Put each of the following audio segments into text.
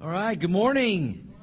All right, good morning.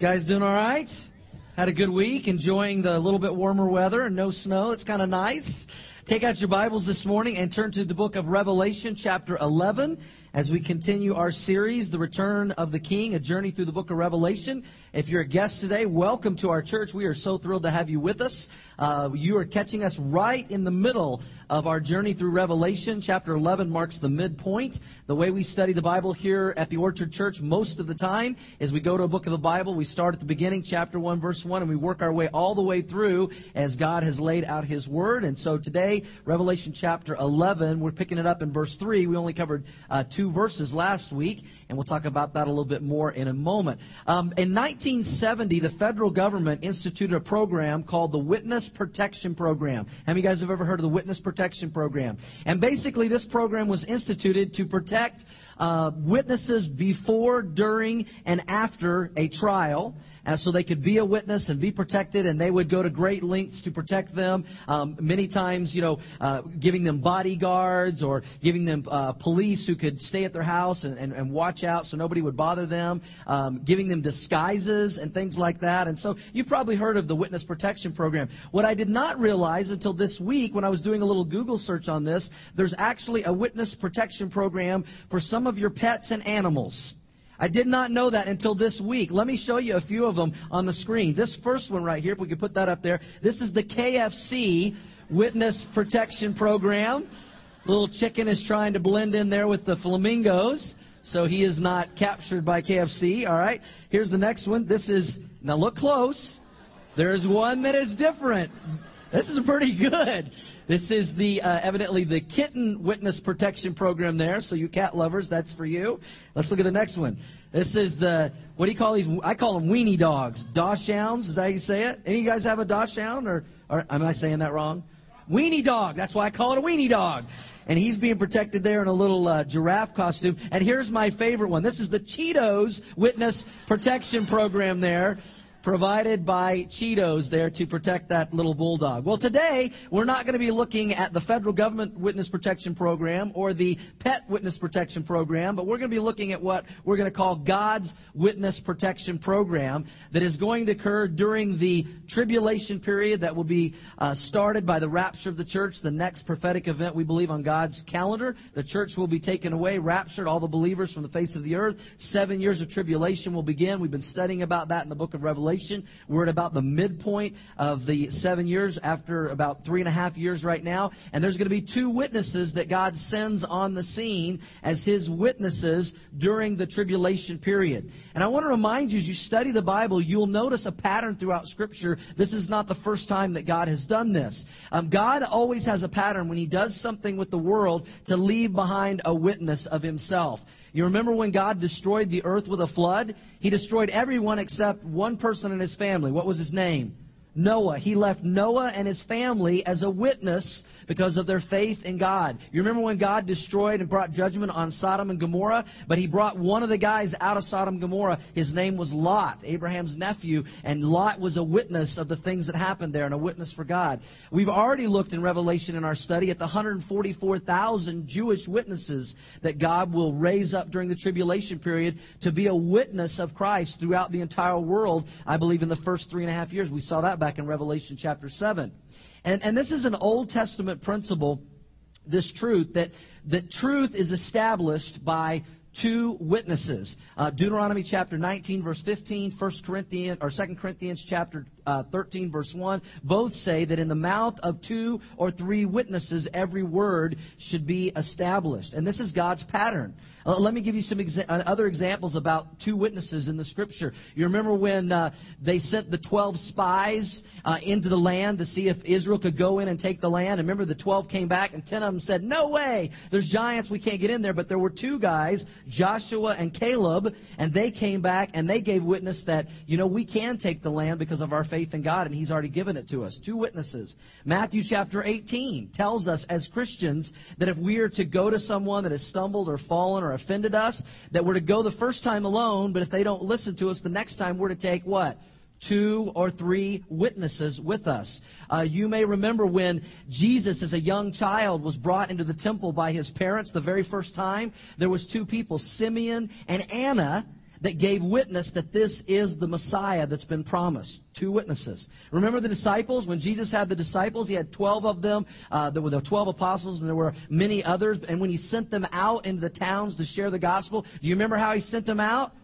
Guys doing all right? Had a good week, enjoying the little bit warmer weather and no snow. It's kind of nice. Take out your Bibles this morning and turn to the book of Revelation, chapter 11, as we continue our series, The Return of the King, a journey through the book of Revelation. If you're a guest today, welcome to our church. We are so thrilled to have you with us. Uh, you are catching us right in the middle of our journey through Revelation. Chapter 11 marks the midpoint. The way we study the Bible here at the Orchard Church most of the time is we go to a book of the Bible, we start at the beginning, chapter 1, verse 1, and we work our way all the way through as God has laid out His Word. And so today, Revelation chapter 11, we're picking it up in verse 3. We only covered uh, two verses last week, and we'll talk about that a little bit more in a moment. Um, in 1970, the federal government instituted a program called the Witness Protection Program. How many of you guys have ever heard of the Witness Protection Program? And basically, this program was instituted to protect uh, witnesses before, during, and after a trial so they could be a witness and be protected, and they would go to great lengths to protect them. Um, many times, you know, uh, giving them bodyguards or giving them uh, police who could stay at their house and, and, and watch out so nobody would bother them, um, giving them disguises and things like that. And so you've probably heard of the Witness Protection Program. What I did not realize until this week when I was doing a little Google search on this, there's actually a Witness Protection Program for some of your pets and animals. I did not know that until this week. Let me show you a few of them on the screen. This first one right here, if we could put that up there, this is the KFC Witness Protection Program. Little chicken is trying to blend in there with the flamingos, so he is not captured by KFC. All right. Here's the next one. This is, now look close. There's one that is different. This is pretty good. This is the uh, evidently the kitten witness protection program there. So you cat lovers, that's for you. Let's look at the next one. This is the what do you call these? I call them weenie dogs, Dachshunds. Is that how you say it? Any of you guys have a Dachshund, or, or am I saying that wrong? Weenie dog. That's why I call it a weenie dog. And he's being protected there in a little uh, giraffe costume. And here's my favorite one. This is the Cheetos Witness Protection Program there provided by Cheetos there to protect that little bulldog. Well, today we're not going to be looking at the federal government witness protection program or the pet witness protection program, but we're going to be looking at what we're going to call God's witness protection program that is going to occur during the tribulation period that will be uh, started by the rapture of the church, the next prophetic event we believe on God's calendar. The church will be taken away, raptured, all the believers from the face of the earth. Seven years of tribulation will begin. We've been studying about that in the book of Revelation. We're at about the midpoint of the seven years after about three and a half years right now. And there's going to be two witnesses that God sends on the scene as his witnesses during the tribulation period. And I want to remind you, as you study the Bible, you'll notice a pattern throughout Scripture. This is not the first time that God has done this. Um, God always has a pattern when he does something with the world to leave behind a witness of himself. You remember when God destroyed the earth with a flood? He destroyed everyone except one person in his family. What was his name? Noah. He left Noah and his family as a witness because of their faith in God. You remember when God destroyed and brought judgment on Sodom and Gomorrah? But he brought one of the guys out of Sodom and Gomorrah. His name was Lot, Abraham's nephew. And Lot was a witness of the things that happened there and a witness for God. We've already looked in Revelation in our study at the 144,000 Jewish witnesses that God will raise up during the tribulation period to be a witness of Christ throughout the entire world. I believe in the first three and a half years. We saw that back in Revelation chapter 7. And, and this is an Old Testament principle, this truth, that, that truth is established by two witnesses. Uh, Deuteronomy chapter 19 verse 15, 1 Corinthians or 2 Corinthians chapter uh, 13 verse 1 both say that in the mouth of two or three witnesses every word should be established. And this is God's pattern. Uh, let me give you some exa- uh, other examples about two witnesses in the scripture. You remember when uh, they sent the 12 spies uh, into the land to see if Israel could go in and take the land? And remember the 12 came back and 10 of them said, no way, there's giants, we can't get in there. But there were two guys, Joshua and Caleb, and they came back and they gave witness that, you know, we can take the land because of our faith in God and He's already given it to us. Two witnesses. Matthew chapter 18 tells us as Christians that if we are to go to someone that has stumbled or fallen or or offended us, that we're to go the first time alone, but if they don't listen to us, the next time we're to take what? two or three witnesses with us. Uh, you may remember when Jesus, as a young child, was brought into the temple by his parents the very first time. There was two people, Simeon and Anna, that gave witness that this is the Messiah that's been promised. Two witnesses. Remember the disciples? When Jesus had the disciples, he had 12 of them. Uh, there were the 12 apostles, and there were many others. And when he sent them out into the towns to share the gospel, do you remember how he sent them out?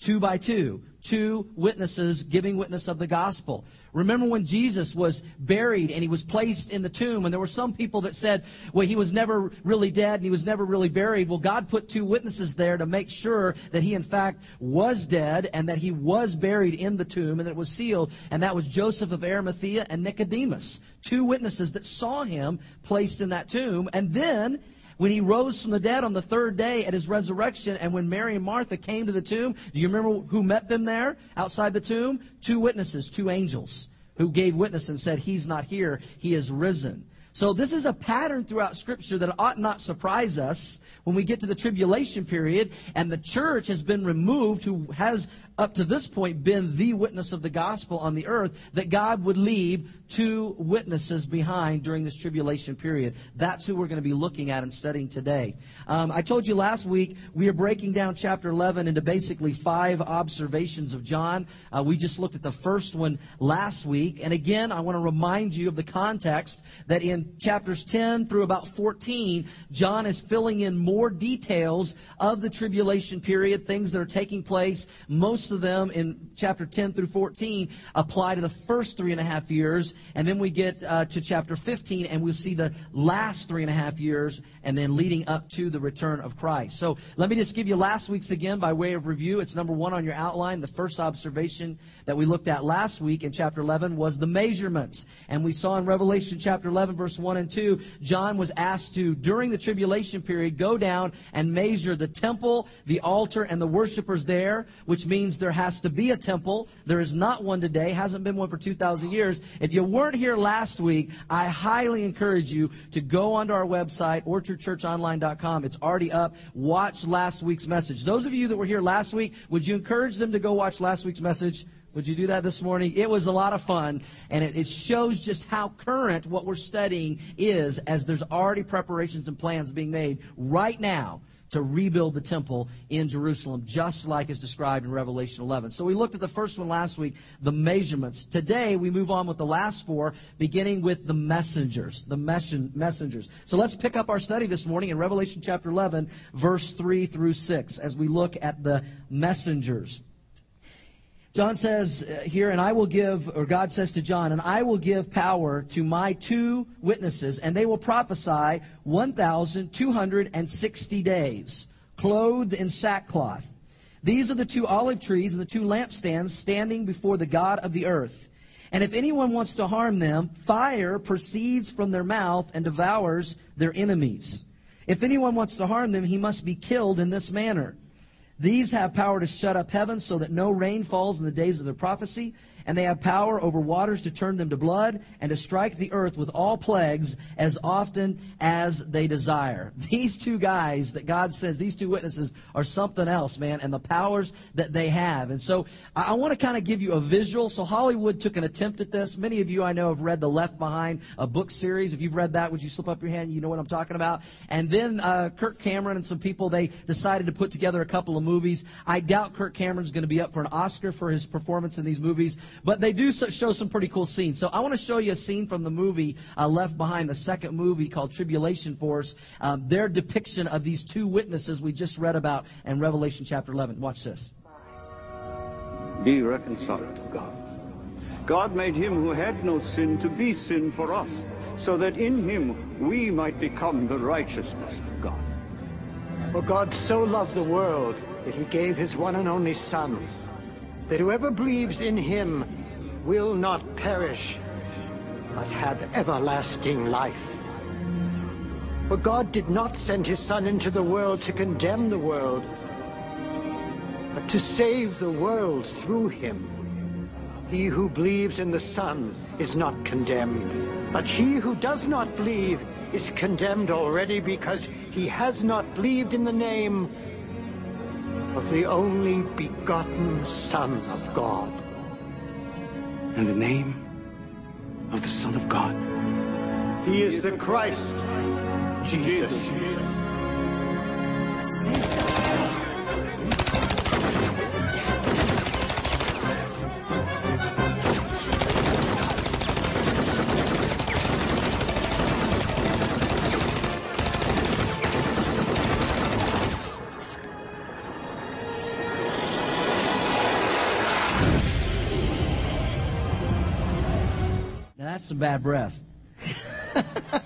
Two by two, two witnesses giving witness of the gospel. Remember when Jesus was buried and he was placed in the tomb, and there were some people that said, well, he was never really dead and he was never really buried. Well, God put two witnesses there to make sure that he, in fact, was dead and that he was buried in the tomb and that it was sealed, and that was Joseph of Arimathea and Nicodemus. Two witnesses that saw him placed in that tomb, and then when he rose from the dead on the third day at his resurrection, and when Mary and Martha came to the tomb, do you remember who met them there outside the tomb? Two witnesses, two angels, who gave witness and said, He's not here, He is risen. So this is a pattern throughout Scripture that ought not surprise us when we get to the tribulation period and the church has been removed, who has up to this point been the witness of the gospel on the earth, that God would leave two witnesses behind during this tribulation period. That's who we're going to be looking at and studying today. Um, I told you last week we are breaking down chapter 11 into basically five observations of John. Uh, we just looked at the first one last week. And again, I want to remind you of the context that in chapters 10 through about 14, John is filling in more details of the tribulation period, things that are taking place. Most of them in chapter 10 through 14 apply to the first three and a half years, and then we get uh, to chapter 15 and we'll see the last three and a half years, and then leading up to the return of Christ. So let me just give you last week's again by way of review. It's number one on your outline. The first observation that we looked at last week in chapter 11 was the measurements. And we saw in Revelation chapter 11, verse 1 and 2, John was asked to, during the tribulation period, go down and measure the temple, the altar, and the worshipers there, which means there has to be a temple. There is not one today, hasn't been one for 2,000 years. If you weren't here last week, I highly encourage you to go onto our website, orchardchurchonline.com. It's already up. Watch last week's message. Those of you that were here last week, would you encourage them to go watch last week's message? Would you do that this morning? It was a lot of fun, and it, it, shows just how current what we're studying is as there's already preparations and plans being made right now to rebuild the temple in Jerusalem, just like is described in Revelation 11. So we looked at the first one last week, the measurements. Today we move on with the last four, beginning with the messengers, the messengers. So let's pick up our study this morning in Revelation chapter 11, verse 3 through 6, as we look at the messengers. John says uh, here, and I will give, or God says to John, and I will give power to my two witnesses, and they will prophesy 1,260 days, clothed in sackcloth. These are the two olive trees and the two lampstands standing before the God of the earth. And if anyone wants to harm them, fire proceeds from their mouth and devours their enemies. If anyone wants to harm them, he must be killed in this manner. These have power to shut up heaven so that no rain falls in the days of their prophecy, and they have power over waters to turn them to blood, and to strike the earth with all plagues as often as they desire. These two guys that God says, these two witnesses, are something else, man, and the powers that they have. And so I want to kind of give you a visual. So Hollywood took an attempt at this. Many of you I know have read the Left Behind, a book series. If you've read that, would you slip up your hand? You know what I'm talking about. And then uh, Kirk Cameron and some people, they decided to put together a couple of movies. I doubt Kirk Cameron's going to be up for an Oscar for his performance in these movies. But they do show some pretty cool scenes. So I want to show you a scene from the movie uh, Left Behind, the second movie called Tribulation Force. Um, their depiction of these two witnesses we just read about in Revelation chapter 11. Watch this. Be reconciled to God. God made him who had no sin to be sin for us, so that in him we might become the righteousness of God. For God so loved the world that he gave his one and only Son that whoever believes in him will not perish, but have everlasting life. For God did not send his Son into the world to condemn the world, but to save the world through him. He who believes in the Son is not condemned, but he who does not believe is condemned already because he has not believed in the name of the only begotten Son of God. In the name of the Son of God. He is the Christ, Jesus. Some bad breath.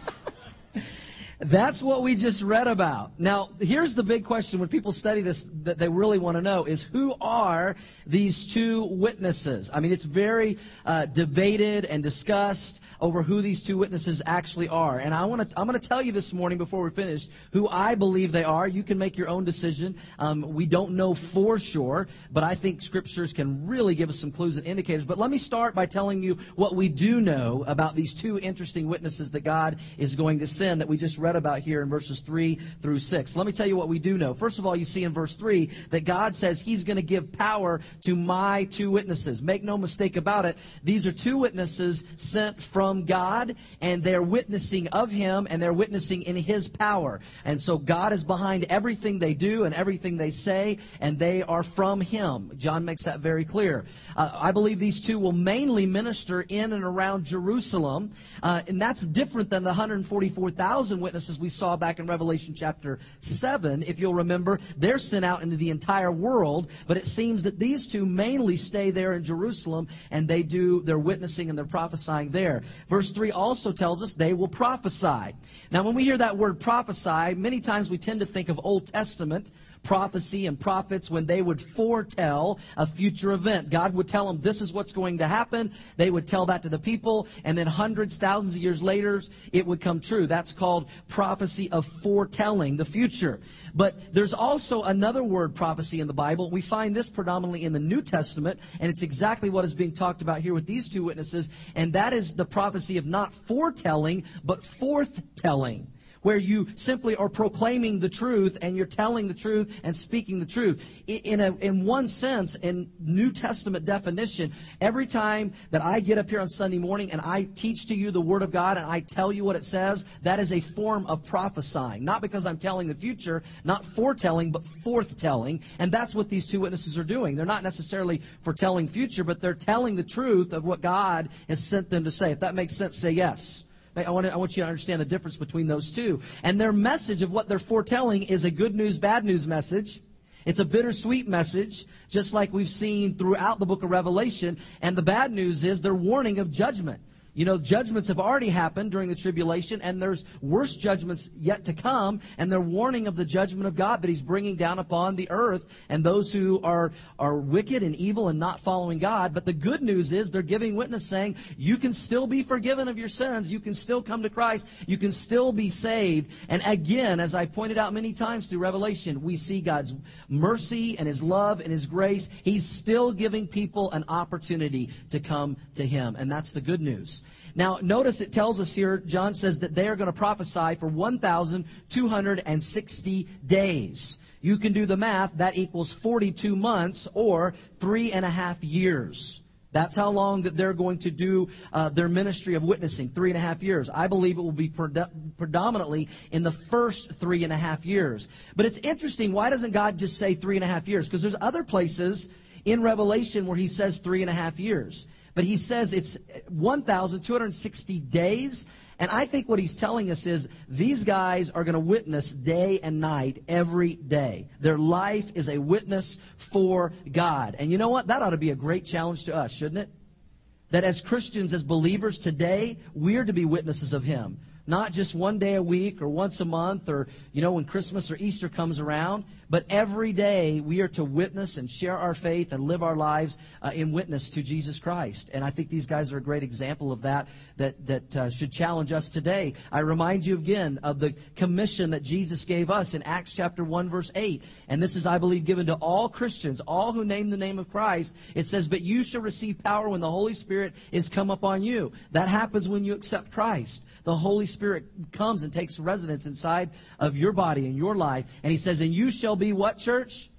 That's what we just read about. Now, here's the big question when people study this that they really want to know is who are these two witnesses? I mean, it's very uh, debated and discussed over who these two witnesses actually are. And I want to, I'm going to tell you this morning before we finish who I believe they are. You can make your own decision. Um, we don't know for sure, but I think scriptures can really give us some clues and indicators. But let me start by telling you what we do know about these two interesting witnesses that God is going to send that we just read about here in verses 3 through 6. Let me tell you what we do know. First of all, you see in verse 3 that God says He's going to give power to my two witnesses. Make no mistake about it. These are two witnesses sent from God, and they're witnessing of Him, and they're witnessing in His power. And so God is behind everything they do and everything they say, and they are from Him. John makes that very clear. Uh, I believe these two will mainly minister in and around Jerusalem, uh, and that's different than the 144,000 witnesses we saw back in Revelation chapter 7. If you'll remember, they're sent out into the entire world, but it seems that these two mainly stay there in Jerusalem and they do their witnessing and their prophesying there. Verse 3 also tells us they will prophesy. Now, when we hear that word prophesy, many times we tend to think of Old Testament prophecy and prophets when they would foretell a future event. God would tell them this is what's going to happen. They would tell that to the people, and then hundreds, thousands of years later, it would come true. That's called prophecy of foretelling the future. But there's also another word prophecy in the Bible. We find this predominantly in the New Testament, and it's exactly what is being talked about here with these two witnesses, and that is the prophecy of not foretelling, but forthtelling where you simply are proclaiming the truth and you're telling the truth and speaking the truth. In, a, in one sense, in New Testament definition, every time that I get up here on Sunday morning and I teach to you the Word of God and I tell you what it says, that is a form of prophesying. Not because I'm telling the future, not foretelling, but forthtelling. And that's what these two witnesses are doing. They're not necessarily foretelling future, but they're telling the truth of what God has sent them to say. If that makes sense, say yes. I want, to, I want you to understand the difference between those two. And their message of what they're foretelling is a good news, bad news message. It's a bittersweet message, just like we've seen throughout the book of Revelation. And the bad news is they're warning of judgment. You know, judgments have already happened during the tribulation, and there's worse judgments yet to come, and they're warning of the judgment of God that He's bringing down upon the earth and those who are, are wicked and evil and not following God. But the good news is they're giving witness saying, you can still be forgiven of your sins. You can still come to Christ. You can still be saved. And again, as I've pointed out many times through Revelation, we see God's mercy and His love and His grace. He's still giving people an opportunity to come to Him. And that's the good news. Now, notice it tells us here, John says that they are going to prophesy for 1,260 days. You can do the math. That equals 42 months or three and a half years. That's how long that they're going to do uh, their ministry of witnessing, three and a half years. I believe it will be predominantly in the first three and a half years. But it's interesting, why doesn't God just say three and a half years? Because there's other places in Revelation where he says three and a half years. But he says it's 1,260 days. And I think what he's telling us is these guys are going to witness day and night every day. Their life is a witness for God. And you know what? That ought to be a great challenge to us, shouldn't it? That as Christians, as believers today, we're to be witnesses of Him. Not just one day a week or once a month or, you know, when Christmas or Easter comes around, but every day we are to witness and share our faith and live our lives uh, in witness to Jesus Christ. And I think these guys are a great example of that that, that uh, should challenge us today. I remind you again of the commission that Jesus gave us in Acts chapter 1 verse 8. And this is, I believe, given to all Christians, all who name the name of Christ. It says, but you shall receive power when the Holy Spirit is come upon you. That happens when you accept Christ the Holy Spirit comes and takes residence inside of your body and your life. And he says, and you shall be what, church?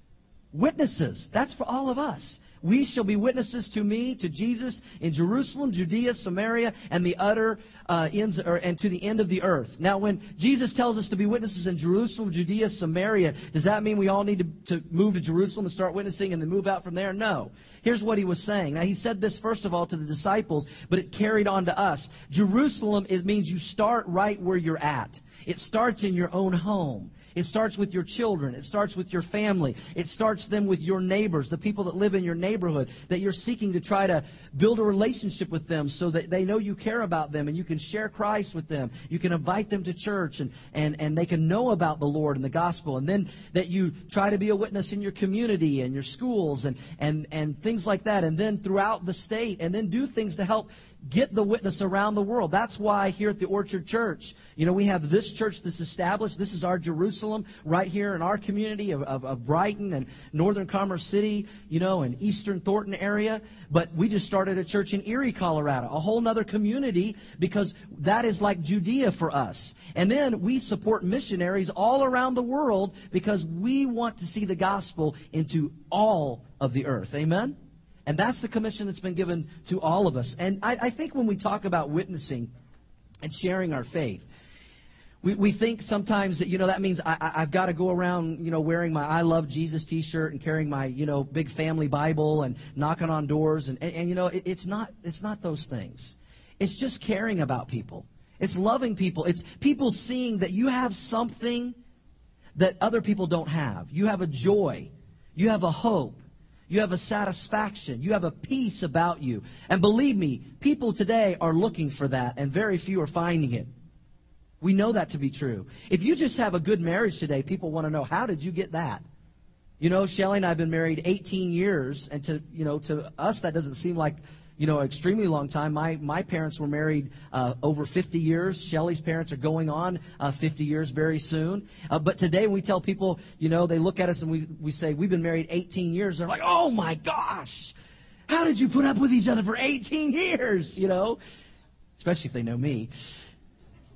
Witnesses. That's for all of us. We shall be witnesses to me, to Jesus, in Jerusalem, Judea, Samaria, and the utter uh, ends, or, and to the end of the earth. Now, when Jesus tells us to be witnesses in Jerusalem, Judea, Samaria, does that mean we all need to, to move to Jerusalem and start witnessing and then move out from there? No. Here's what he was saying. Now, he said this first of all to the disciples, but it carried on to us. Jerusalem is, means you start right where you're at. It starts in your own home. It starts with your children. It starts with your family. It starts them with your neighbors, the people that live in your neighborhood, that you're seeking to try to build a relationship with them so that they know you care about them and you can share Christ with them. You can invite them to church and, and, and they can know about the Lord and the gospel. And then that you try to be a witness in your community and your schools and, and, and things like that. And then throughout the state and then do things to help get the witness around the world. That's why here at the Orchard Church, you know, we have this church that's established. This is our Jerusalem right here in our community of, of, of Brighton and Northern Commerce City, you know, and Eastern Thornton area. But we just started a church in Erie, Colorado, a whole other community because that is like Judea for us. And then we support missionaries all around the world because we want to see the gospel into all of the earth. Amen? And that's the commission that's been given to all of us. And I, I think when we talk about witnessing and sharing our faith, we, we think sometimes that, you know, that means I, I, I've got to go around, you know, wearing my I Love Jesus t shirt and carrying my, you know, big family Bible and knocking on doors. And, and, and you know, it, it's, not, it's not those things. It's just caring about people. It's loving people. It's people seeing that you have something that other people don't have. You have a joy. You have a hope. You have a satisfaction. You have a peace about you. And believe me, people today are looking for that, and very few are finding it. We know that to be true. If you just have a good marriage today, people want to know, how did you get that? You know, Shelly and I have been married 18 years, and to, you know, to us that doesn't seem like you know, extremely long time. My my parents were married uh, over 50 years. Shelly's parents are going on uh, 50 years very soon. Uh, but today we tell people, you know, they look at us and we we say we've been married 18 years. They're like, oh my gosh, how did you put up with each other for 18 years? You know, especially if they know me.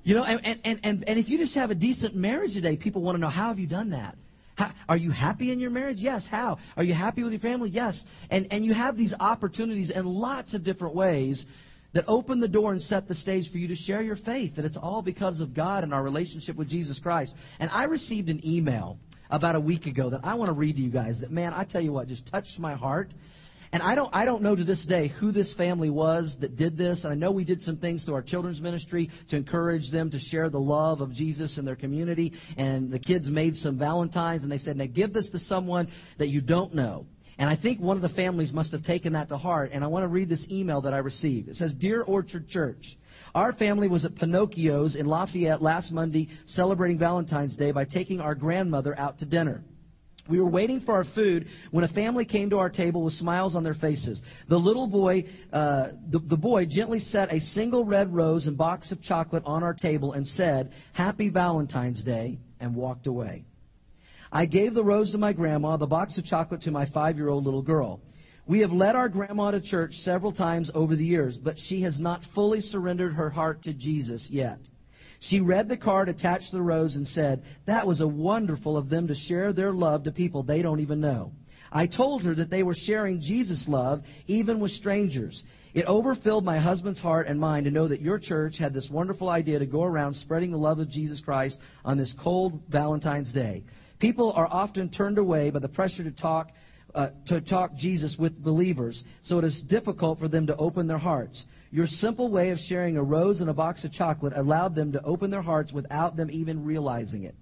You know, and, and, and, and if you just have a decent marriage today, people want to know, how have you done that? Are you happy in your marriage? Yes. How? Are you happy with your family? Yes. And, and you have these opportunities in lots of different ways that open the door and set the stage for you to share your faith, that it's all because of God and our relationship with Jesus Christ. And I received an email about a week ago that I want to read to you guys that, man, I tell you what, just touched my heart. And I don't, I don't know to this day who this family was that did this. And I know we did some things through our children's ministry to encourage them to share the love of Jesus in their community. And the kids made some Valentines and they said, now give this to someone that you don't know. And I think one of the families must have taken that to heart. And I want to read this email that I received. It says, Dear Orchard Church, our family was at Pinocchio's in Lafayette last Monday celebrating Valentine's Day by taking our grandmother out to dinner. We were waiting for our food when a family came to our table with smiles on their faces. The little boy, uh, the, the boy gently set a single red rose and box of chocolate on our table and said, Happy Valentine's Day, and walked away. I gave the rose to my grandma, the box of chocolate to my five year old little girl. We have led our grandma to church several times over the years, but she has not fully surrendered her heart to Jesus yet. She read the card attached to the rose and said, That was a wonderful of them to share their love to people they don't even know. I told her that they were sharing Jesus' love even with strangers. It overfilled my husband's heart and mind to know that your church had this wonderful idea to go around spreading the love of Jesus Christ on this cold Valentine's Day. People are often turned away by the pressure to talk uh, to talk Jesus with believers, so it is difficult for them to open their hearts. Your simple way of sharing a rose and a box of chocolate allowed them to open their hearts without them even realizing it.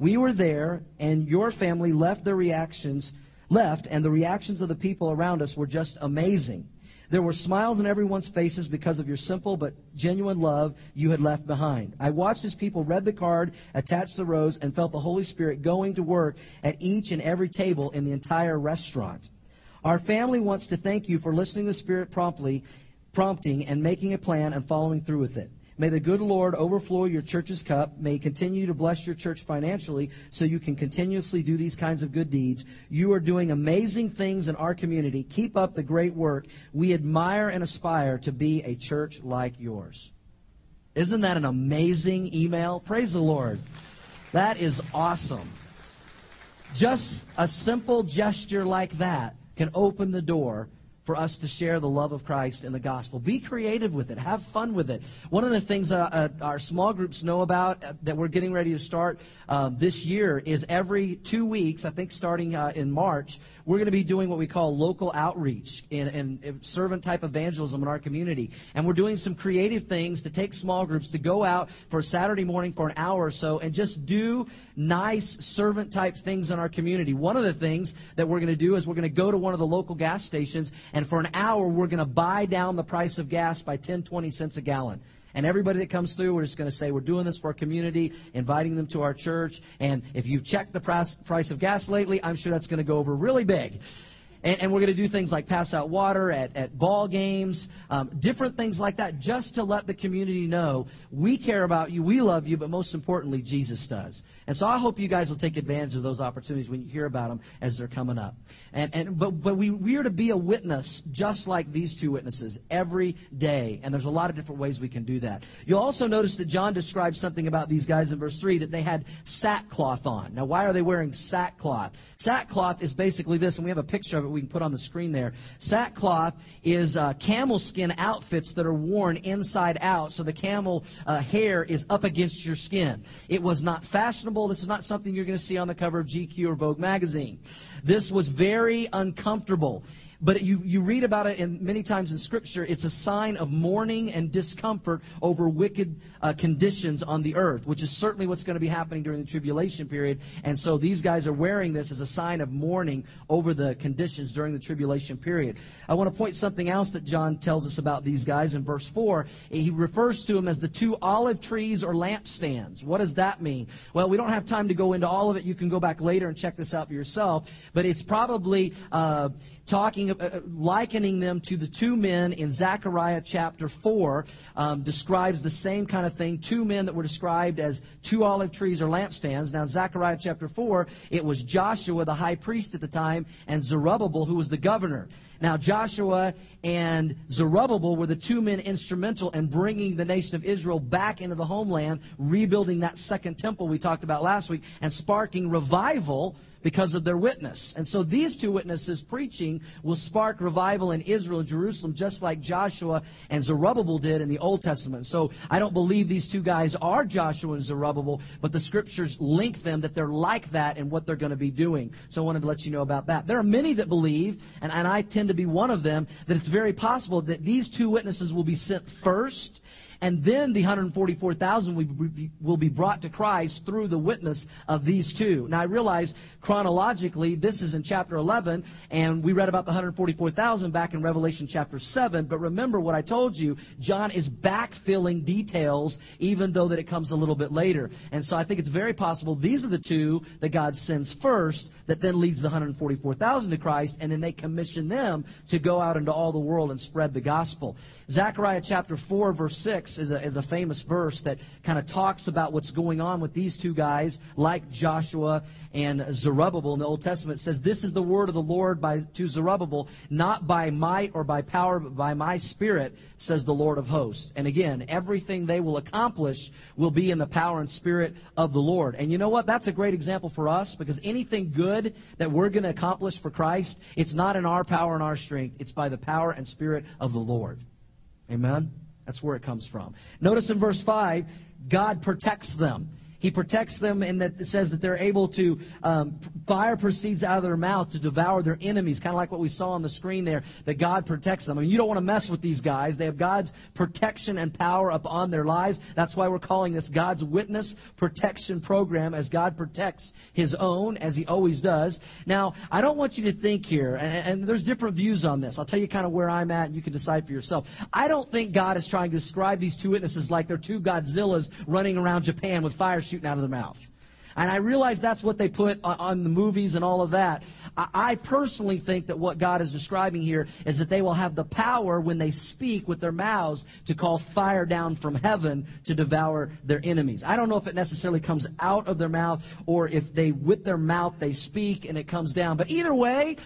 We were there, and your family left their reactions, left, and the reactions of the people around us were just amazing. There were smiles on everyone's faces because of your simple but genuine love you had left behind. I watched as people read the card, attached the rose, and felt the Holy Spirit going to work at each and every table in the entire restaurant. Our family wants to thank you for listening to the Spirit promptly prompting and making a plan and following through with it. May the good Lord overflow your church's cup. May he continue to bless your church financially so you can continuously do these kinds of good deeds. You are doing amazing things in our community. Keep up the great work. We admire and aspire to be a church like yours. Isn't that an amazing email? Praise the Lord. That is awesome. Just a simple gesture like that can open the door for us to share the love of Christ and the gospel. Be creative with it. Have fun with it. One of the things uh, uh, our small groups know about uh, that we're getting ready to start um, this year is every two weeks, I think starting uh, in March, we're going to be doing what we call local outreach and, and servant type evangelism in our community. And we're doing some creative things to take small groups to go out for Saturday morning for an hour or so and just do nice servant type things in our community. One of the things that we're going to do is we're going to go to one of the local gas stations and for an hour we're going to buy down the price of gas by 10, 20 cents a gallon. And everybody that comes through, we're just going to say, we're doing this for our community, inviting them to our church. And if you've checked the price, price of gas lately, I'm sure that's going to go over really big. And, and we're going to do things like pass out water at, at ball games, um, different things like that, just to let the community know we care about you, we love you, but most importantly, Jesus does. And so I hope you guys will take advantage of those opportunities when you hear about them as they're coming up. And, and but but we we are to be a witness just like these two witnesses every day. And there's a lot of different ways we can do that. You'll also notice that John describes something about these guys in verse three that they had sackcloth on. Now, why are they wearing sackcloth? Sackcloth is basically this, and we have a picture of it we can put on the screen there. Sackcloth is uh, camel skin outfits that are worn inside out, so the camel uh, hair is up against your skin. It was not fashionable. This is not something you're going to see on the cover of GQ or Vogue magazine. This was very uncomfortable. But you, you read about it in, many times in Scripture. It's a sign of mourning and discomfort over wicked uh, conditions on the earth, which is certainly what's going to be happening during the tribulation period. And so these guys are wearing this as a sign of mourning over the conditions during the tribulation period. I want to point something else that John tells us about these guys in verse 4. He refers to them as the two olive trees or lampstands. What does that mean? Well, we don't have time to go into all of it. You can go back later and check this out for yourself. But it's probably uh, talking, uh, likening them to the two men in Zechariah chapter 4, um, describes the same kind of thing. Two men that were described as two olive trees or lampstands. Now, Zechariah chapter 4, it was Joshua, the high priest at the time, and Zerubbabel, who was the governor. Now, Joshua and Zerubbabel were the two men instrumental in bringing the nation of Israel back into the homeland, rebuilding that second temple we talked about last week, and sparking revival because of their witness. And so these two witnesses preaching will spark revival in Israel and Jerusalem just like Joshua and Zerubbabel did in the Old Testament. So I don't believe these two guys are Joshua and Zerubbabel, but the scriptures link them that they're like that and what they're going to be doing. So I wanted to let you know about that. There are many that believe, and, and I tend to be one of them, that it's very possible that these two witnesses will be sent first and then the 144,000 will be brought to Christ through the witness of these two. Now I realize chronologically this is in chapter 11 and we read about the 144,000 back in Revelation chapter 7, but remember what I told you, John is backfilling details even though that it comes a little bit later. And so I think it's very possible these are the two that God sends first that then leads the 144,000 to Christ and then they commission them to go out into all the world and spread the gospel. Zechariah chapter 4 verse 6 6 is a, is a famous verse that kind of talks about what's going on with these two guys, like Joshua and Zerubbabel in the Old Testament. It says, This is the word of the Lord by, to Zerubbabel, not by might or by power, but by my spirit, says the Lord of hosts. And again, everything they will accomplish will be in the power and spirit of the Lord. And you know what? That's a great example for us because anything good that we're going to accomplish for Christ, it's not in our power and our strength. It's by the power and spirit of the Lord. Amen? That's where it comes from. Notice in verse 5, God protects them. He protects them and that says that they're able to, um, fire proceeds out of their mouth to devour their enemies, kind of like what we saw on the screen there, that God protects them. I mean, you don't want to mess with these guys. They have God's protection and power upon their lives. That's why we're calling this God's Witness Protection Program as God protects His own, as He always does. Now, I don't want you to think here, and, and there's different views on this. I'll tell you kind of where I'm at, and you can decide for yourself. I don't think God is trying to describe these two witnesses like they're two Godzillas running around Japan with fire shooting out of their mouth. And I realize that's what they put on, the movies and all of that. I, personally think that what God is describing here is that they will have the power when they speak with their mouths to call fire down from heaven to devour their enemies. I don't know if it necessarily comes out of their mouth or if they, with their mouth, they speak and it comes down. But either way,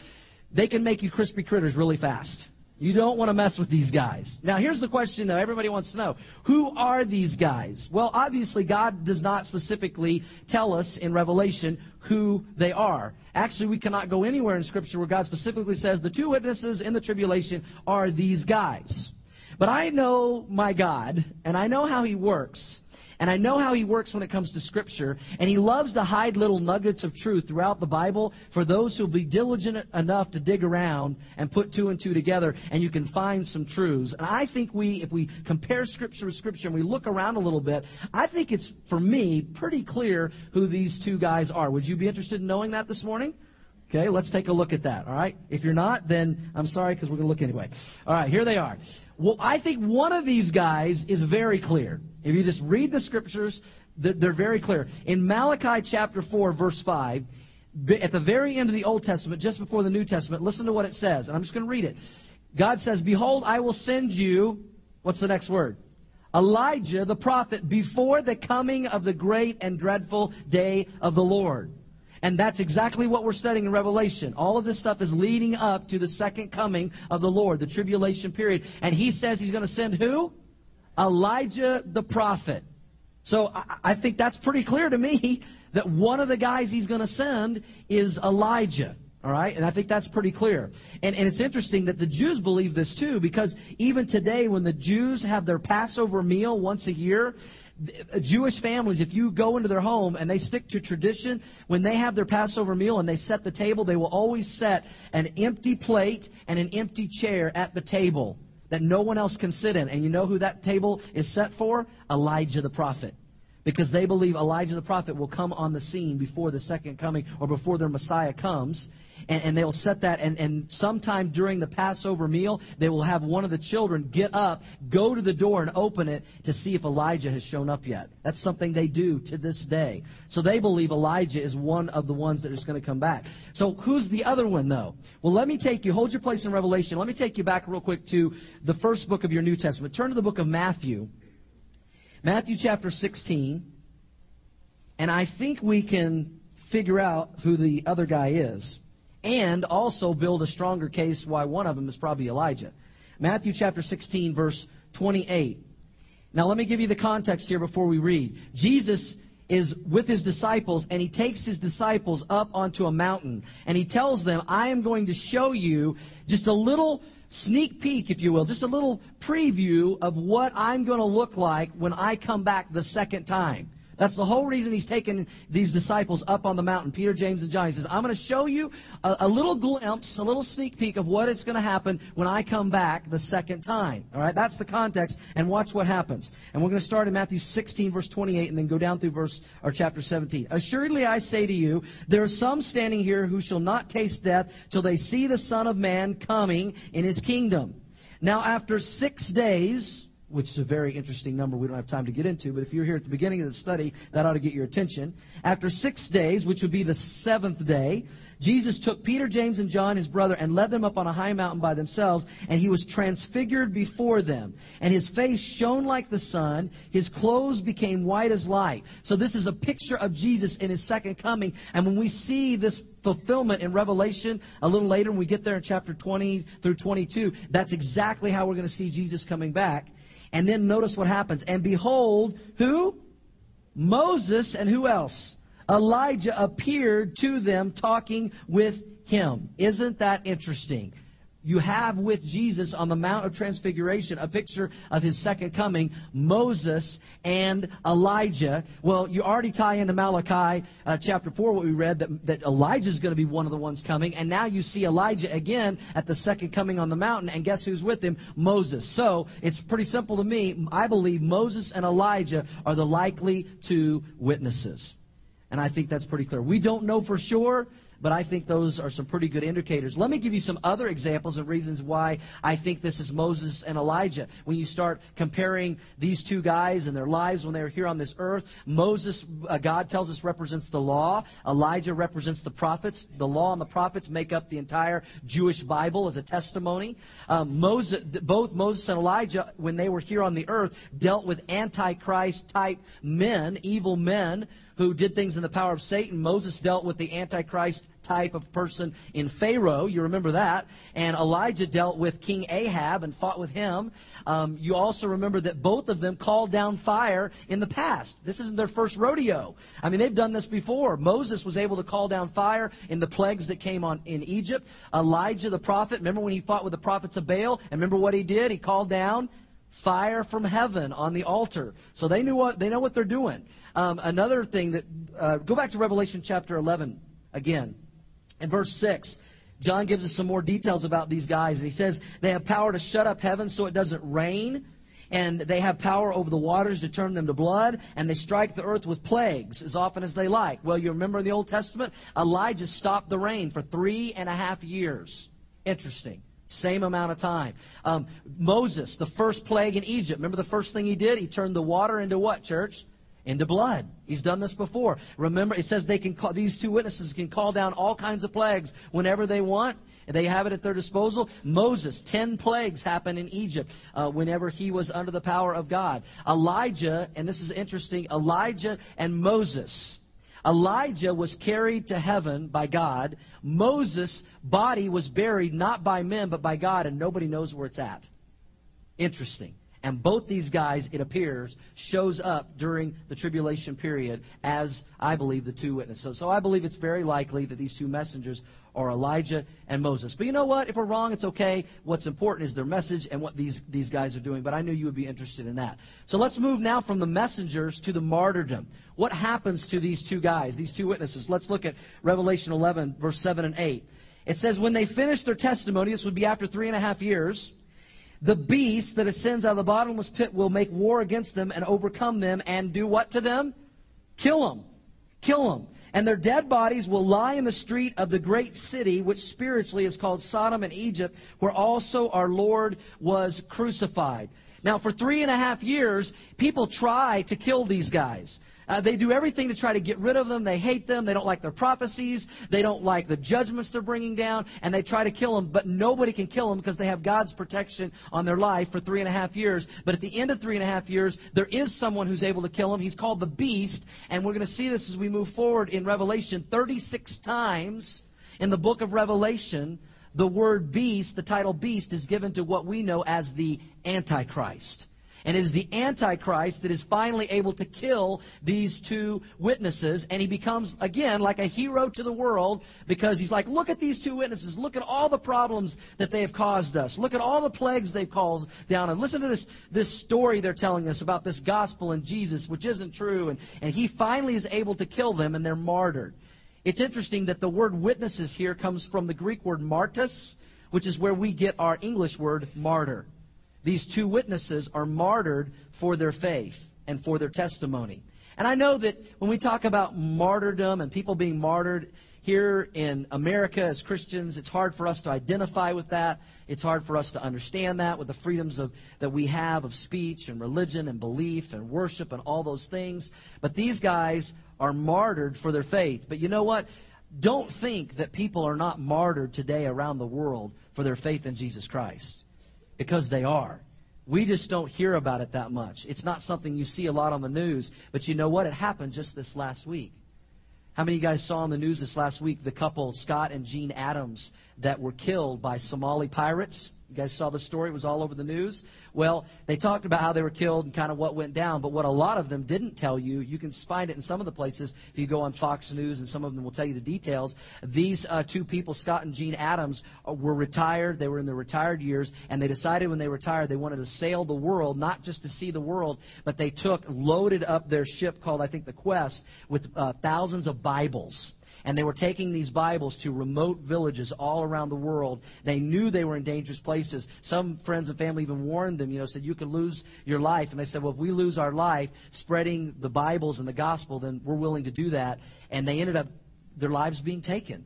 they can make you crispy critters really fast. You don't want to mess with these guys. Now, here's the question, though. Everybody wants to know who are these guys? Well, obviously, God does not specifically tell us in Revelation who they are. Actually, we cannot go anywhere in Scripture where God specifically says the two witnesses in the tribulation are these guys. But I know my God, and I know how He works. And I know how he works when it comes to Scripture. And he loves to hide little nuggets of truth throughout the Bible for those who will be diligent enough to dig around and put two and two together, and you can find some truths. And I think we, if we compare Scripture with Scripture and we look around a little bit, I think it's, for me, pretty clear who these two guys are. Would you be interested in knowing that this morning? Okay, let's take a look at that. All right. If you're not, then I'm sorry because we're going to look anyway. All right, here they are. Well, I think one of these guys is very clear. If you just read the scriptures, they're very clear. In Malachi chapter 4, verse 5, at the very end of the Old Testament, just before the New Testament, listen to what it says. And I'm just going to read it. God says, Behold, I will send you, what's the next word? Elijah the prophet before the coming of the great and dreadful day of the Lord. And that's exactly what we're studying in Revelation. All of this stuff is leading up to the second coming of the Lord, the tribulation period. And he says he's going to send who? Elijah the prophet. So I, think that's pretty clear to me that one of the guys he's going to send is Elijah. All right, and I think that's pretty clear. And, and it's interesting that the Jews believe this too, because even today, when the Jews have their Passover meal once a year, Jewish families, if you go into their home and they stick to tradition, when they have their Passover meal and they set the table, they will always set an empty plate and an empty chair at the table that no one else can sit in. And you know who that table is set for? Elijah the prophet because they believe Elijah the prophet will come on the scene before the second coming or before their Messiah comes. And, and they'll set that, and, and sometime during the Passover meal, they will have one of the children get up, go to the door, and open it to see if Elijah has shown up yet. That's something they do to this day. So they believe Elijah is one of the ones that is going to come back. So who's the other one, though? Well, let me take you, hold your place in Revelation. Let me take you back real quick to the first book of your New Testament. Turn to the book of Matthew. Matthew chapter 16, and I think we can figure out who the other guy is, and also build a stronger case why one of them is probably Elijah. Matthew chapter 16, verse 28. Now, let me give you the context here before we read. Jesus is with his disciples, and he takes his disciples up onto a mountain, and he tells them, I am going to show you just a little sneak peek, if you will, just a little preview of what I'm going to look like when I come back the second time. That's the whole reason he's taken these disciples up on the mountain, Peter, James, and John. He says, I'm going to show you a, a little glimpse, a little sneak peek of what is going to happen when I come back the second time. All right, that's the context, and watch what happens. And we're going to start in Matthew 16, verse 28, and then go down through verse or chapter 17. Assuredly, I say to you, there are some standing here who shall not taste death till they see the Son of Man coming in his kingdom. Now, after six days, which is a very interesting number we don't have time to get into, but if you're here at the beginning of the study, that ought to get your attention. After six days, which would be the seventh day, Jesus took Peter, James, and John, his brother, and led them up on a high mountain by themselves, and he was transfigured before them. And his face shone like the sun, his clothes became white as light. So this is a picture of Jesus in his second coming. And when we see this fulfillment in Revelation a little later, when we get there in chapter 20 through 22, that's exactly how we're going to see Jesus coming back. And then notice what happens. And behold, who? Moses and who else? Elijah appeared to them talking with him. Isn't that interesting? You have with Jesus on the Mount of Transfiguration a picture of his second coming, Moses and Elijah. Well, you already tie into Malachi uh, chapter 4 what we read, that, that Elijah is going to be one of the ones coming. And now you see Elijah again at the second coming on the mountain. And guess who's with him? Moses. So it's pretty simple to me. I believe Moses and Elijah are the likely two witnesses. And I think that's pretty clear. We don't know for sure but I think those are some pretty good indicators. Let me give you some other examples of reasons why I think this is Moses and Elijah. When you start comparing these two guys and their lives when they were here on this earth, Moses, uh, God tells us, represents the law. Elijah represents the prophets. The law and the prophets make up the entire Jewish Bible as a testimony. Um, Moses, both Moses and Elijah, when they were here on the earth, dealt with antichrist type men, evil men who did things in the power of Satan. Moses dealt with the Antichrist type of person in Pharaoh. You remember that. And Elijah dealt with King Ahab and fought with him. Um, you also remember that both of them called down fire in the past. This isn't their first rodeo. I mean, they've done this before. Moses was able to call down fire in the plagues that came on in Egypt. Elijah the prophet, remember when he fought with the prophets of Baal? And remember what he did? He called down fire from heaven on the altar. So they knew what they know what they're doing. Um, another thing that uh, go back to Revelation chapter 11 again, in verse 6. John gives us some more details about these guys, he says they have power to shut up heaven so it doesn't rain, and they have power over the waters to turn them to blood, and they strike the earth with plagues as often as they like. Well, you remember in the Old Testament, Elijah stopped the rain for three and a half years. Interesting. Same amount of time. Um, Moses, the first plague in Egypt. Remember the first thing he did? He turned the water into what, church? Into blood. He's done this before. Remember, it says they can call, these two witnesses can call down all kinds of plagues whenever they want. They have it at their disposal. Moses, ten plagues happened in Egypt uh, whenever he was under the power of God. Elijah, and this is interesting, Elijah and Moses Elijah was carried to heaven by God. Moses' body was buried not by men, but by God, and nobody knows where it's at. Interesting. And both these guys, it appears, shows up during the tribulation period as, I believe, the two witnesses. So, so I believe it's very likely that these two messengers are Elijah and Moses. But you know what? If we're wrong, it's okay. What's important is their message and what these, these guys are doing. But I knew you would be interested in that. So let's move now from the messengers to the martyrdom. What happens to these two guys, these two witnesses? Let's look at Revelation 11, verse 7 and 8. It says, When they finish their testimony, this would be after three and a half years, the beast that ascends out of the bottomless pit will make war against them and overcome them and do what to them? Kill them. Kill them. And their dead bodies will lie in the street of the great city, which spiritually is called Sodom and Egypt, where also our Lord was crucified. Now, for three and a half years, people try to kill these guys. Uh, they do everything to try to get rid of them. They hate them. They don't like their prophecies. They don't like the judgments they're bringing down. And they try to kill them, but nobody can kill them because they have God's protection on their life for three and a half years. But at the end of three and a half years, there is someone who's able to kill them. He's called the Beast. And we're going to see this as we move forward in Revelation 36 times in the book of Revelation. The word beast, the title beast, is given to what we know as the Antichrist. And it is the Antichrist that is finally able to kill these two witnesses. And he becomes, again, like a hero to the world because he's like, look at these two witnesses. Look at all the problems that they have caused us. Look at all the plagues they've caused down. And listen to this, this story they're telling us about this gospel and Jesus, which isn't true. And, and he finally is able to kill them and they're martyred. It's interesting that the word witnesses here comes from the Greek word martus, which is where we get our English word martyr. These two witnesses are martyred for their faith and for their testimony. And I know that when we talk about martyrdom and people being martyred here in America as Christians, it's hard for us to identify with that. It's hard for us to understand that with the freedoms of, that we have of speech and religion and belief and worship and all those things. But these guys are martyred for their faith. But you know what? Don't think that people are not martyred today around the world for their faith in Jesus Christ because they are. We just don't hear about it that much. It's not something you see a lot on the news, but you know what? It happened just this last week. How many of you guys saw on the news this last week the couple, Scott and Jean Adams, that were killed by Somali pirates? You guys saw the story, it was all over the news. Well, they talked about how they were killed and kind of what went down, but what a lot of them didn't tell you, you can find it in some of the places if you go on Fox News, and some of them will tell you the details. These uh, two people, Scott and Jean Adams, uh, were retired. They were in their retired years, and they decided when they retired they wanted to sail the world, not just to see the world, but they took, loaded up their ship called, I think, the Quest, with uh, thousands of Bibles and they were taking these Bibles to remote villages all around the world. They knew they were in dangerous places. Some friends and family even warned them, you know, said, you could lose your life. And they said, well, if we lose our life spreading the Bibles and the gospel, then we're willing to do that. And they ended up, their lives being taken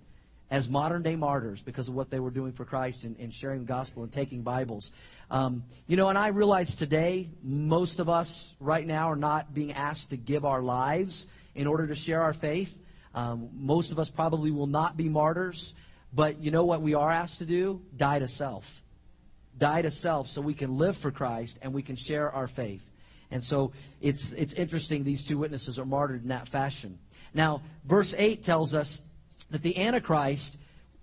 as modern day martyrs because of what they were doing for Christ and, and sharing the gospel and taking Bibles. Um, you know, and I realize today most of us right now are not being asked to give our lives in order to share our faith. Um, most of us probably will not be martyrs, but you know what we are asked to do? Die to self. Die to self so we can live for Christ and we can share our faith. And so it's, it's interesting these two witnesses are martyred in that fashion. Now, verse 8 tells us that the Antichrist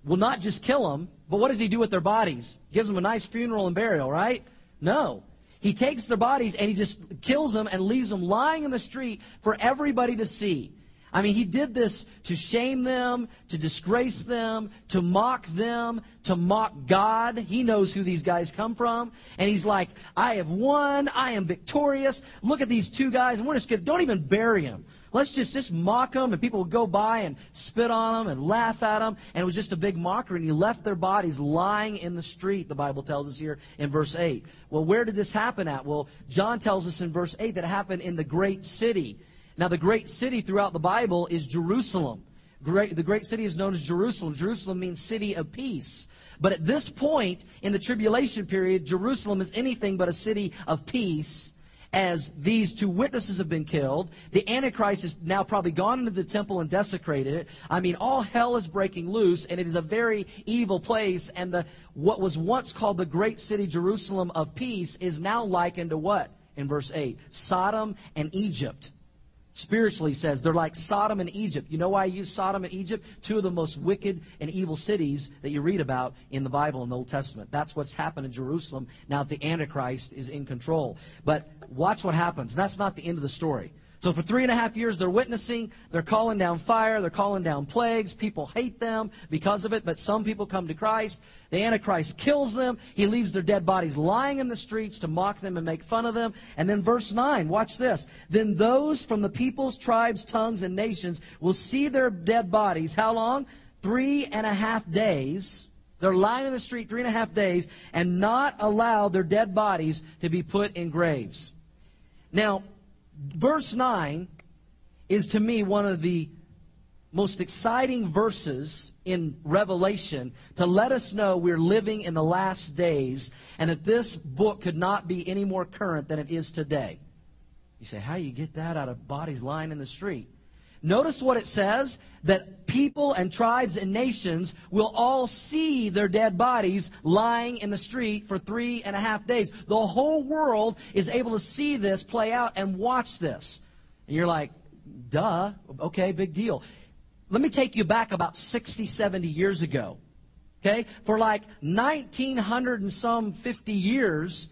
will not just kill them, but what does he do with their bodies? Gives them a nice funeral and burial, right? No. He takes their bodies and he just kills them and leaves them lying in the street for everybody to see. I mean, he did this to shame them, to disgrace them, to mock them, to mock God. He knows who these guys come from. And he's like, I have won. I am victorious. Look at these two guys. And we're just going to, don't even bury them. Let's just, just mock them. And people would go by and spit on them and laugh at them. And it was just a big mockery. And he left their bodies lying in the street, the Bible tells us here in verse 8. Well, where did this happen at? Well, John tells us in verse 8 that it happened in the great city. Now, the great city throughout the Bible is Jerusalem. Great, the great city is known as Jerusalem. Jerusalem means city of peace. But at this point in the tribulation period, Jerusalem is anything but a city of peace as these two witnesses have been killed. The Antichrist has now probably gone into the temple and desecrated it. I mean, all hell is breaking loose, and it is a very evil place. And the what was once called the great city Jerusalem of peace is now likened to what? In verse 8 Sodom and Egypt spiritually says they're like Sodom and Egypt. You know why I use Sodom and Egypt? Two of the most wicked and evil cities that you read about in the Bible in the Old Testament. That's what's happened in Jerusalem now that the Antichrist is in control. But watch what happens. That's not the end of the story. So for three and a half years, they're witnessing, they're calling down fire, they're calling down plagues. People hate them because of it, but some people come to Christ. The Antichrist kills them. He leaves their dead bodies lying in the streets to mock them and make fun of them. And then verse 9, watch this. Then those from the peoples, tribes, tongues, and nations will see their dead bodies. How long? Three and a half days. They're lying in the street three and a half days and not allow their dead bodies to be put in graves. Now, verse 9 is to me one of the most exciting verses in Revelation to let us know we're living in the last days and that this book could not be any more current than it is today. You say, how you get that out of bodies lying in the street? Notice what it says that people and tribes and nations will all see their dead bodies lying in the street for three and a half days. The whole world is able to see this play out and watch this. And you're like, duh, okay, big deal. Let me take you back about 60, 70 years ago. Okay? For like 1900 and some 50 years,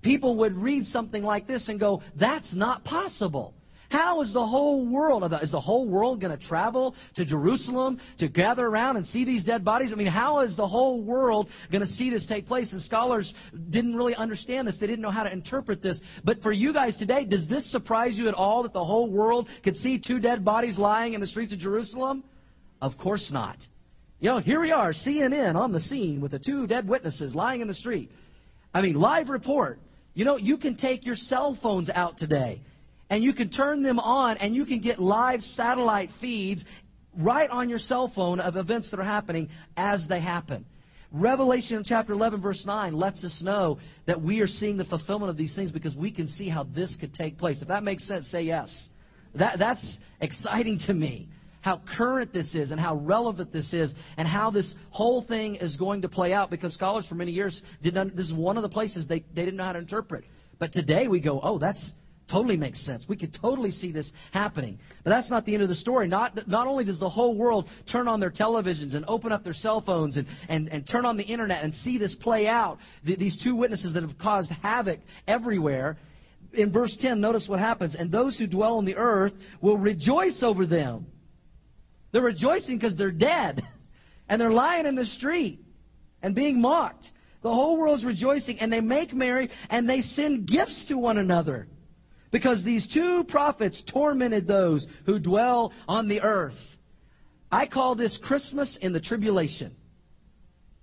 people would read something like this and go, that's not possible. How is the whole world, is the whole world going to travel to Jerusalem to gather around and see these dead bodies? I mean, how is the whole world going to see this take place? And scholars didn't really understand this. They didn't know how to interpret this. But for you guys today, does this surprise you at all that the whole world could see two dead bodies lying in the streets of Jerusalem? Of course not. You know, here we are, CNN on the scene with the two dead witnesses lying in the street. I mean, live report. You know, you can take your cell phones out today and you can turn them on and you can get live satellite feeds right on your cell phone of events that are happening as they happen. Revelation chapter 11 verse 9 lets us know that we are seeing the fulfillment of these things because we can see how this could take place. If that makes sense, say yes. That, that's exciting to me. How current this is and how relevant this is and how this whole thing is going to play out because scholars for many years did not, this is one of the places they, they didn't know how to interpret. But today we go, oh, that's, Totally makes sense. We could totally see this happening. But that's not the end of the story. Not, not only does the whole world turn on their televisions and open up their cell phones and, and, and turn on the internet and see this play out, the, these two witnesses that have caused havoc everywhere. In verse 10, notice what happens. And those who dwell on the earth will rejoice over them. They're rejoicing because they're dead. And they're lying in the street and being mocked. The whole world's rejoicing and they make merry and they send gifts to one another. Because these two prophets tormented those who dwell on the earth. I call this Christmas in the tribulation.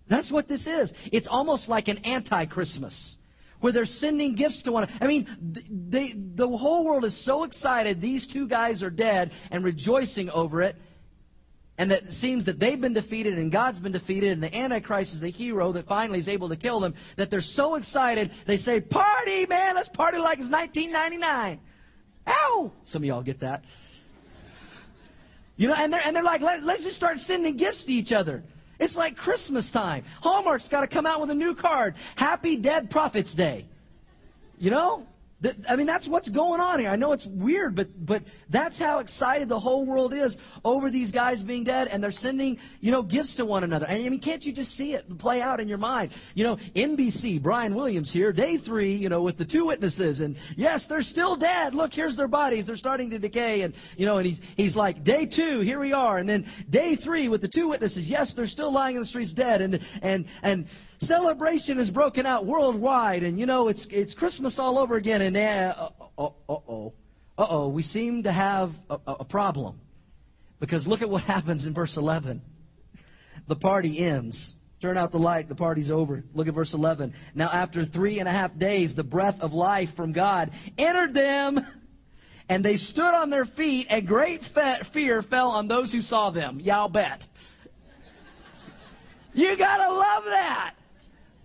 That's what this is. It's almost like an anti-Christmas where they're sending gifts to one. I mean, they, the whole world is so excited these two guys are dead and rejoicing over it and it seems that they've been defeated and God's been defeated and the Antichrist is the hero that finally is able to kill them, that they're so excited, they say, Party, man, let's party like it's 1999. Ow! Some of y'all get that. You know, and they're, and they're like, Let, let's just start sending gifts to each other. It's like Christmas time. Hallmark's got to come out with a new card. Happy Dead Prophets Day. You know? I mean, that's what's going on here. I know it's weird, but but that's how excited the whole world is over these guys being dead, and they're sending you know gifts to one another. I mean, can't you just see it play out in your mind? You know, NBC, Brian Williams here, day three, you know, with the two witnesses, and yes, they're still dead. Look, here's their bodies; they're starting to decay, and you know, and he's he's like, day two, here we are, and then day three with the two witnesses. Yes, they're still lying in the streets dead, and and and celebration is broken out worldwide, and you know, it's it's Christmas all over again, and uh, uh, oh, uh oh, we seem to have a, a problem. Because look at what happens in verse 11. The party ends. Turn out the light, the party's over. Look at verse 11. Now, after three and a half days, the breath of life from God entered them, and they stood on their feet, and great fear fell on those who saw them. Y'all bet. You gotta love that.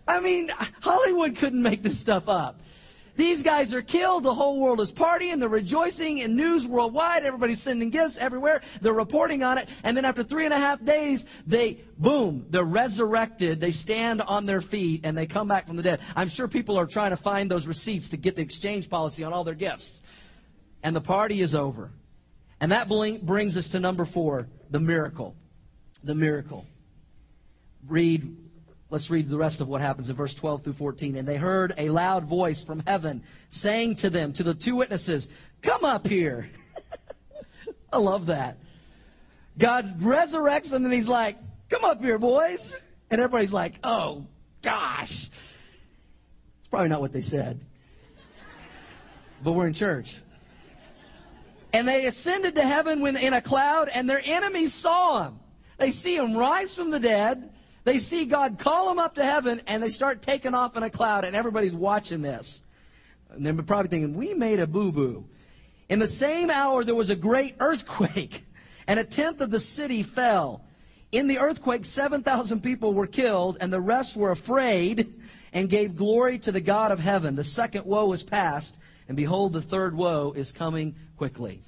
I mean, Hollywood couldn't make this stuff up. These guys are killed. The whole world is partying. They're rejoicing in news worldwide. Everybody's sending gifts everywhere. They're reporting on it. And then after three and a half days, they, boom, they're resurrected. They stand on their feet and they come back from the dead. I'm sure people are trying to find those receipts to get the exchange policy on all their gifts. And the party is over. And that brings us to number four, the miracle. The miracle. Read Let's read the rest of what happens in verse 12 through 14. And they heard a loud voice from heaven saying to them, to the two witnesses, Come up here. I love that. God resurrects them and he's like, Come up here, boys. And everybody's like, Oh, gosh. It's probably not what they said. But we're in church. And they ascended to heaven when in a cloud, and their enemies saw him. They see him rise from the dead they see God call them up to heaven, and they start taking off in a cloud, and everybody's watching this. And they're probably thinking, we made a boo boo. In the same hour, there was a great earthquake, and a tenth of the city fell. In the earthquake, 7,000 people were killed, and the rest were afraid and gave glory to the God of heaven. The second woe is past, and behold, the third woe is coming quickly.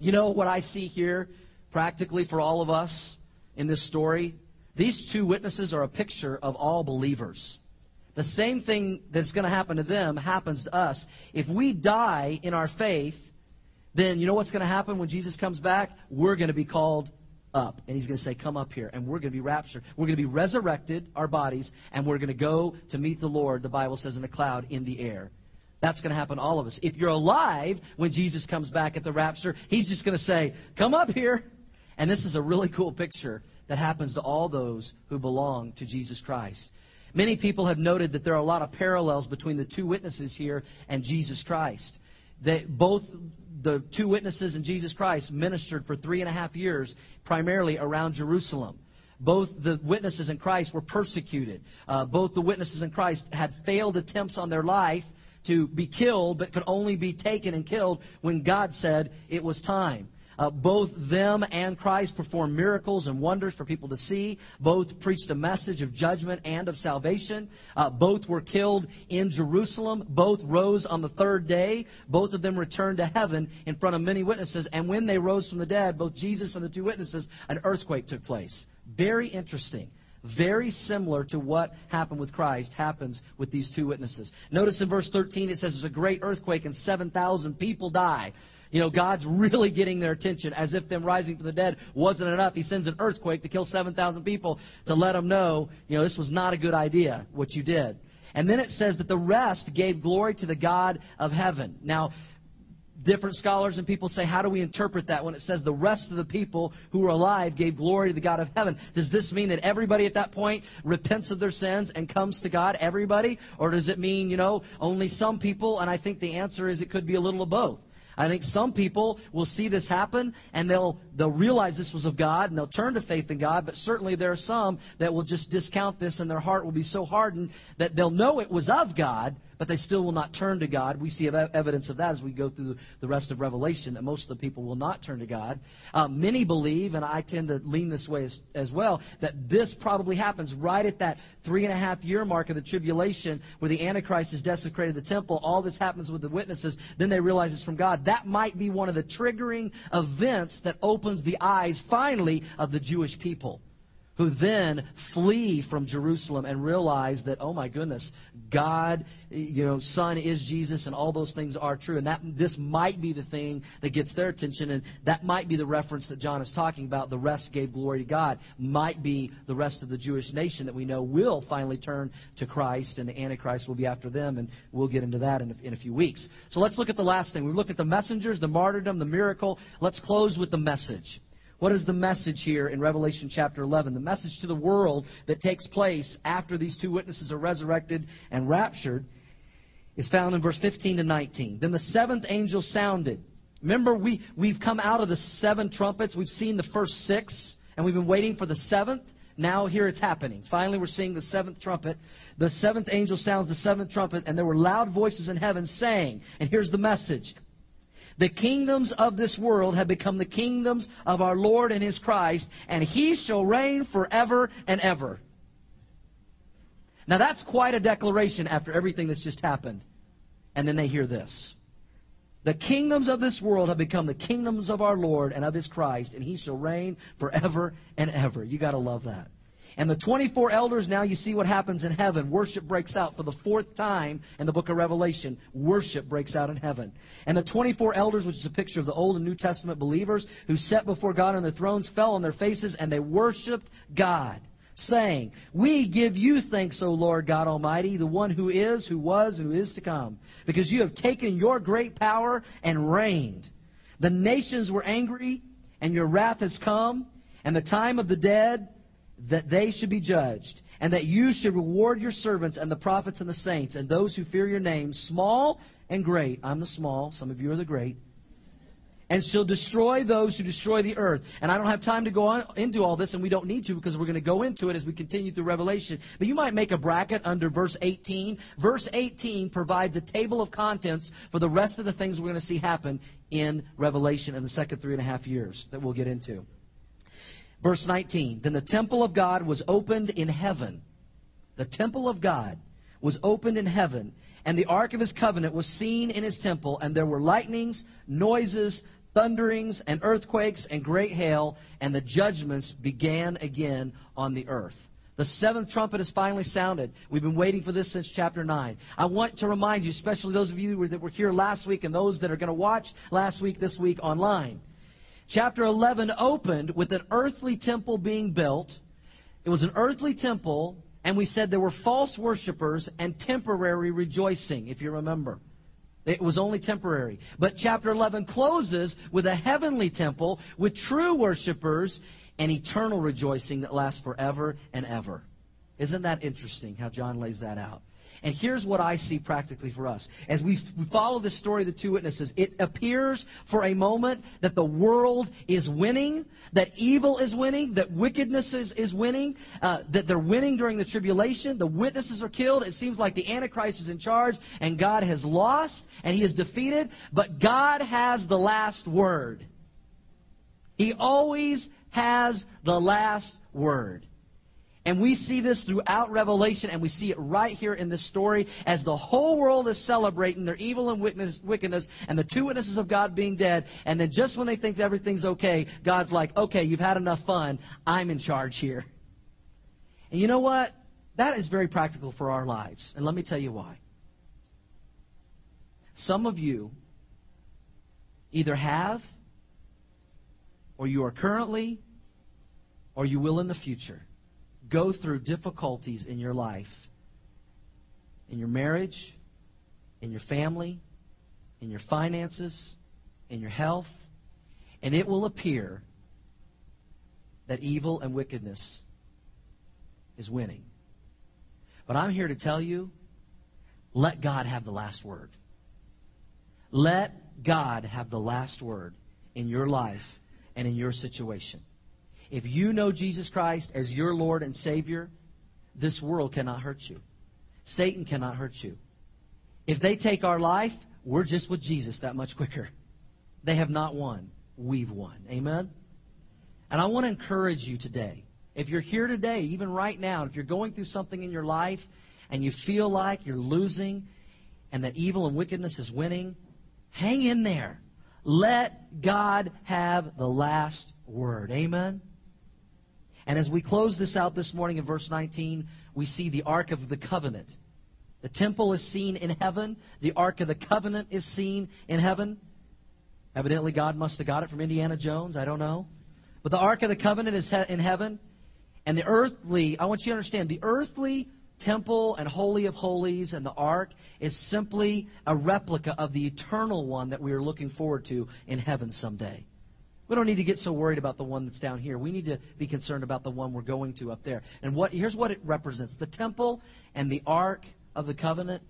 You know what I see here, practically for all of us in this story? These two witnesses are a picture of all believers. The same thing that's going to happen to them happens to us. If we die in our faith, then you know what's going to happen when Jesus comes back? We're going to be called up. And he's going to say, Come up here. And we're going to be raptured. We're going to be resurrected, our bodies, and we're going to go to meet the Lord, the Bible says, in the cloud in the air. That's going to happen to all of us. If you're alive when Jesus comes back at the rapture, he's just going to say, Come up here. And this is a really cool picture that happens to all those who belong to Jesus Christ. Many people have noted that there are a lot of parallels between the two witnesses here and Jesus Christ. That both the two witnesses and Jesus Christ ministered for three and a half years, primarily around Jerusalem. Both the witnesses in Christ were persecuted. Uh, both the witnesses in Christ had failed attempts on their life to be killed, but could only be taken and killed when God said it was time. Uh, both them and Christ performed miracles and wonders for people to see. Both preached a message of judgment and of salvation. Uh, both were killed in Jerusalem. Both rose on the third day. Both of them returned to heaven in front of many witnesses. And when they rose from the dead, both Jesus and the two witnesses, an earthquake took place. Very interesting. Very similar to what happened with Christ happens with these two witnesses. Notice in verse 13 it says there's a great earthquake and 7,000 people die. You know, God's really getting their attention as if them rising from the dead wasn't enough. He sends an earthquake to kill 7,000 people to let them know, you know, this was not a good idea, what you did. And then it says that the rest gave glory to the God of heaven. Now, different scholars and people say, how do we interpret that when it says the rest of the people who were alive gave glory to the God of heaven? Does this mean that everybody at that point repents of their sins and comes to God? Everybody? Or does it mean, you know, only some people? And I think the answer is it could be a little of both. I think some people will see this happen and they'll they'll realize this was of God and they'll turn to faith in God, but certainly there are some that will just discount this and their heart will be so hardened that they'll know it was of God, but they still will not turn to God. We see evidence of that as we go through the rest of Revelation, that most of the people will not turn to God. Uh, many believe, and I tend to lean this way as, as well, that this probably happens right at that three and a half year mark of the tribulation where the Antichrist has desecrated the temple. All this happens with the witnesses. Then they realize it's from God. That might be one of the triggering events that opens the eyes finally of the Jewish people who then flee from Jerusalem and realize that, oh my goodness, God, you know, Son is Jesus and all those things are true. And that this might be the thing that gets their attention and that might be the reference that John is talking about. The rest gave glory to God. Might be the rest of the Jewish nation that we know will finally turn to Christ and the Antichrist will be after them and we'll get into that in a, in a few weeks. So let's look at the last thing. We looked at the messengers, the martyrdom, the miracle. Let's close with the message. What is the message here in Revelation chapter 11? The message to the world that takes place after these two witnesses are resurrected and raptured is found in verse 15 to 19. Then the seventh angel sounded. Remember, we, we've come out of the seven trumpets. We've seen the first six, and we've been waiting for the seventh. Now here it's happening. Finally, we're seeing the seventh trumpet. The seventh angel sounds the seventh trumpet, and there were loud voices in heaven saying, and here's the message the kingdoms of this world have become the kingdoms of our Lord and his Christ, and he shall reign forever and ever. Now that's quite a declaration after everything that's just happened. And then they hear this. The kingdoms of this world have become the kingdoms of our Lord and of his Christ, and he shall reign forever and ever. You gotta love that. And the 24 elders, now you see what happens in heaven. Worship breaks out for the fourth time in the book of Revelation. Worship breaks out in heaven. And the 24 elders, which is a picture of the Old and New Testament believers who sat before God on their thrones, fell on their faces and they worshiped God, saying, We give you thanks, O Lord God Almighty, the one who is, who was, and who is to come, because you have taken your great power and reigned. The nations were angry, and your wrath has come, and the time of the dead that they should be judged, and that you should reward your servants and the prophets and the saints and those who fear your name, small and great. I'm the small, some of you are the great. And shall destroy those who destroy the earth. And I don't have time to go on into all this, and we don't need to because we're going to go into it as we continue through Revelation. But you might make a bracket under verse 18. Verse 18 provides a table of contents for the rest of the things we're going to see happen in Revelation in the second three and a half years that we'll get into. Verse 19 Then the temple of God was opened in heaven. The temple of God was opened in heaven, and the ark of his covenant was seen in his temple, and there were lightnings, noises, thunderings, and earthquakes, and great hail, and the judgments began again on the earth. The seventh trumpet has finally sounded. We've been waiting for this since chapter 9. I want to remind you, especially those of you that were here last week and those that are going to watch last week, this week online, Chapter 11 opened with an earthly temple being built. It was an earthly temple, and we said there were false worshippers and temporary rejoicing, if you remember. It was only temporary. But chapter 11 closes with a heavenly temple with true worshippers and eternal rejoicing that lasts forever and ever. Isn't that interesting how John lays that out? And here's what I see practically for us. As we follow the story of the two witnesses, it appears for a moment that the world is winning, that evil is winning, that wickedness is, is winning, uh, that they're winning during the tribulation. The witnesses are killed. It seems like the Antichrist is in charge and God has lost and he is defeated. But God has the last word. He always has the last word. And we see this throughout Revelation, and we see it right here in this story as the whole world is celebrating their evil and wickedness and the two witnesses of God being dead. And then just when they think everything's okay, God's like, okay, you've had enough fun. I'm in charge here. And you know what? That is very practical for our lives. And let me tell you why. Some of you either have, or you are currently, or you will in the future go through difficulties in your life, in your marriage, in your family, in your finances, in your health, and it will appear that evil and wickedness is winning. But I'm here to tell you let God have the last word. Let God have the last word in your life and in your situation. If you know Jesus Christ as your Lord and Savior, this world cannot hurt you. Satan cannot hurt you. If they take our life, we're just with Jesus that much quicker. They have not won. We've won. Amen? And I want to encourage you today. If you're here today, even right now, if you're going through something in your life and you feel like you're losing and that evil and wickedness is winning, hang in there. Let God have the last word. Amen? And as we close this out this morning in verse 19, we see the Ark of the Covenant. The temple is seen in heaven. The Ark of the Covenant is seen in heaven. Evidently, God must have got it from Indiana Jones. I don't know. But the Ark of the Covenant is in heaven. And the earthly, I want you to understand, the earthly temple and holy of holies and the ark is simply a replica of the eternal one that we are looking forward to in heaven someday. We don't need to get so worried about the one that's down here. We need to be concerned about the one we're going to up there. And what here's what it represents. The temple and the ark of the covenant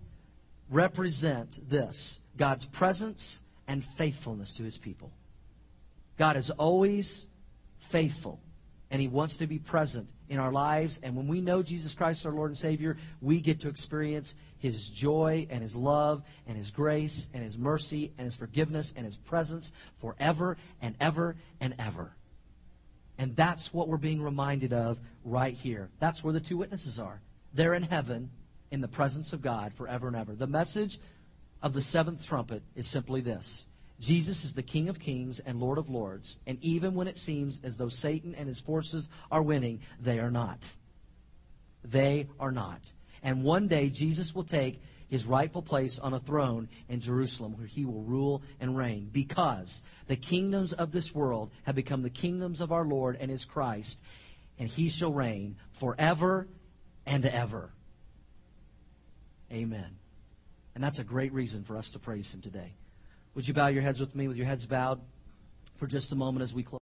represent this God's presence and faithfulness to his people. God is always faithful, and he wants to be present in our lives. And when we know Jesus Christ, our Lord and Savior, we get to experience his joy and his love and his grace and his mercy and his forgiveness and his presence forever and ever and ever. And that's what we're being reminded of right here. That's where the two witnesses are. They're in heaven in the presence of God forever and ever. The message of the seventh trumpet is simply this Jesus is the King of kings and Lord of lords, and even when it seems as though Satan and his forces are winning, they are not. They are not. And one day Jesus will take his rightful place on a throne in Jerusalem where he will rule and reign because the kingdoms of this world have become the kingdoms of our Lord and his Christ, and he shall reign forever and ever. Amen. And that's a great reason for us to praise Him today. Would you bow your heads with me with your heads bowed for just a moment as we close?